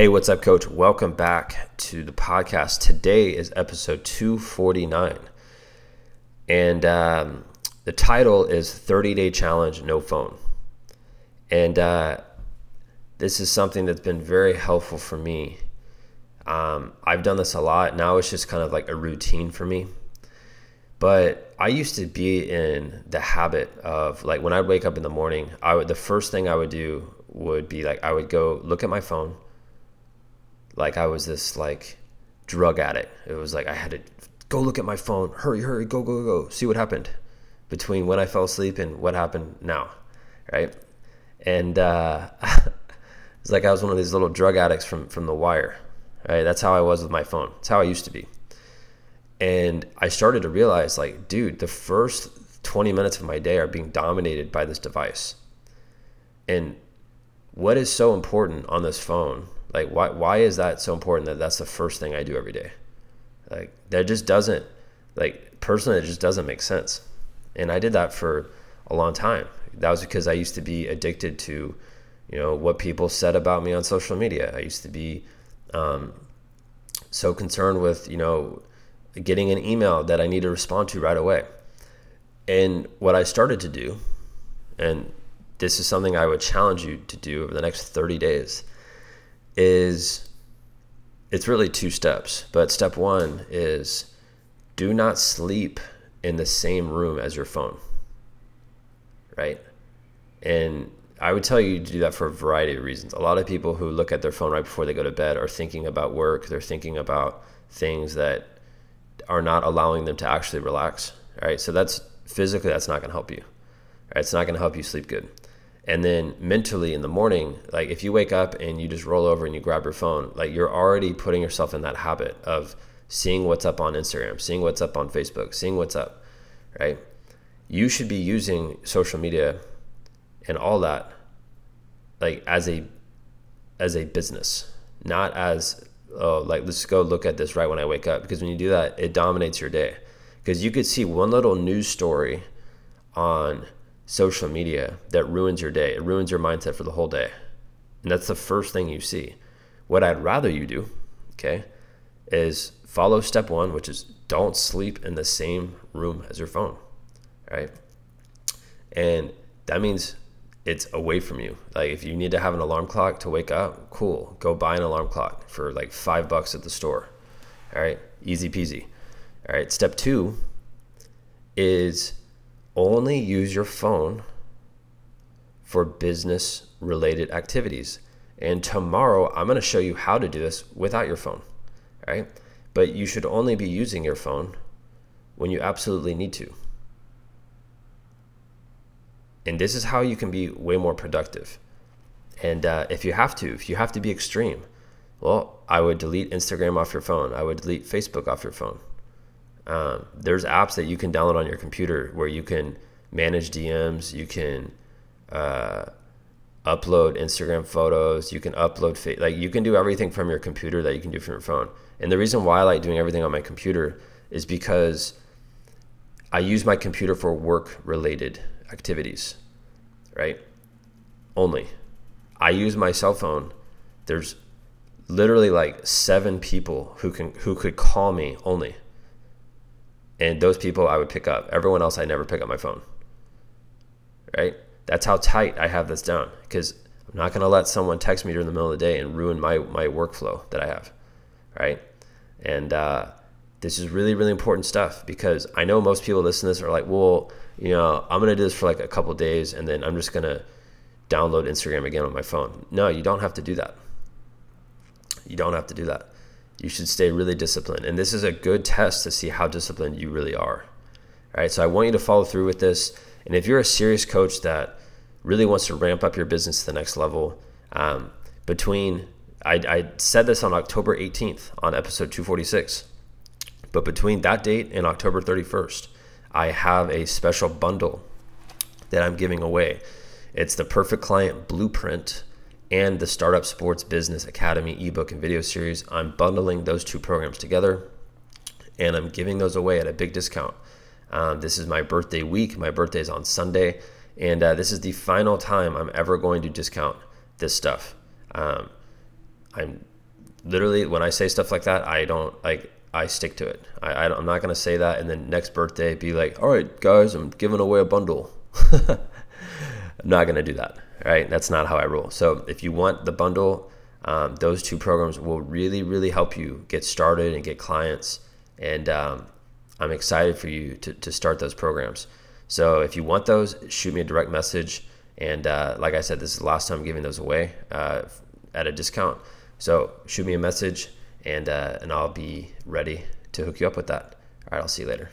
Hey, what's up, coach? Welcome back to the podcast. Today is episode 249. And um, the title is 30 Day Challenge No Phone. And uh, this is something that's been very helpful for me. Um, I've done this a lot. Now it's just kind of like a routine for me. But I used to be in the habit of like when I wake up in the morning, I would the first thing I would do would be like I would go look at my phone like I was this like drug addict. It was like I had to go look at my phone, hurry, hurry, go, go, go, see what happened between when I fell asleep and what happened now, right? And uh, it's like I was one of these little drug addicts from from The Wire, right? That's how I was with my phone. That's how I used to be. And I started to realize, like, dude, the first 20 minutes of my day are being dominated by this device. And what is so important on this phone like why why is that so important that that's the first thing I do every day? Like that just doesn't like personally it just doesn't make sense. And I did that for a long time. That was because I used to be addicted to, you know, what people said about me on social media. I used to be um, so concerned with, you know, getting an email that I need to respond to right away. And what I started to do, and this is something I would challenge you to do over the next 30 days, is it's really two steps. But step one is do not sleep in the same room as your phone. Right? And I would tell you to do that for a variety of reasons. A lot of people who look at their phone right before they go to bed are thinking about work, they're thinking about things that are not allowing them to actually relax. Right? So that's physically that's not going to help you. It's not going to help you sleep good. And then mentally in the morning, like if you wake up and you just roll over and you grab your phone, like you're already putting yourself in that habit of seeing what's up on Instagram, seeing what's up on Facebook, seeing what's up, right? You should be using social media and all that like as a as a business, not as oh like let's go look at this right when I wake up because when you do that, it dominates your day. Because you could see one little news story on social media that ruins your day. It ruins your mindset for the whole day. And that's the first thing you see. What I'd rather you do, okay, is follow step one, which is don't sleep in the same room as your phone, right? And that means it's away from you. Like if you need to have an alarm clock to wake up, cool. Go buy an alarm clock for like five bucks at the store. All right, easy peasy. All right, step two is only use your phone for business related activities. And tomorrow, I'm going to show you how to do this without your phone, right? But you should only be using your phone when you absolutely need to. And this is how you can be way more productive. And uh, if you have to, if you have to be extreme, well, I would delete Instagram off your phone. I would delete Facebook off your phone. Um, there's apps that you can download on your computer where you can manage DMs, you can uh, upload Instagram photos, you can upload fa- like you can do everything from your computer that you can do from your phone. And the reason why I like doing everything on my computer is because I use my computer for work related activities, right? Only. I use my cell phone. There's literally like seven people who can who could call me only and those people I would pick up. Everyone else I never pick up my phone. Right? That's how tight I have this down because I'm not going to let someone text me during the middle of the day and ruin my my workflow that I have. Right? And uh, this is really really important stuff because I know most people listen to this are like, well, you know, I'm going to do this for like a couple days and then I'm just going to download Instagram again on my phone. No, you don't have to do that. You don't have to do that you should stay really disciplined. And this is a good test to see how disciplined you really are. All right. So I want you to follow through with this. And if you're a serious coach that really wants to ramp up your business to the next level, um, between, I, I said this on October 18th on episode 246, but between that date and October 31st, I have a special bundle that I'm giving away. It's the Perfect Client Blueprint and the Startup Sports Business Academy ebook and video series. I'm bundling those two programs together and I'm giving those away at a big discount. Um, this is my birthday week. My birthday is on Sunday, and uh, this is the final time I'm ever going to discount this stuff. Um, I'm literally, when I say stuff like that, I don't like. I stick to it. I, I am not gonna say that and then next birthday be like, all right, guys, I'm giving away a bundle. I'm not gonna do that. Right? That's not how I roll. So if you want the bundle, um, those two programs will really, really help you get started and get clients. And um, I'm excited for you to, to start those programs. So if you want those, shoot me a direct message. And uh, like I said, this is the last time I'm giving those away uh, at a discount. So shoot me a message and, uh, and I'll be ready to hook you up with that. All right, I'll see you later.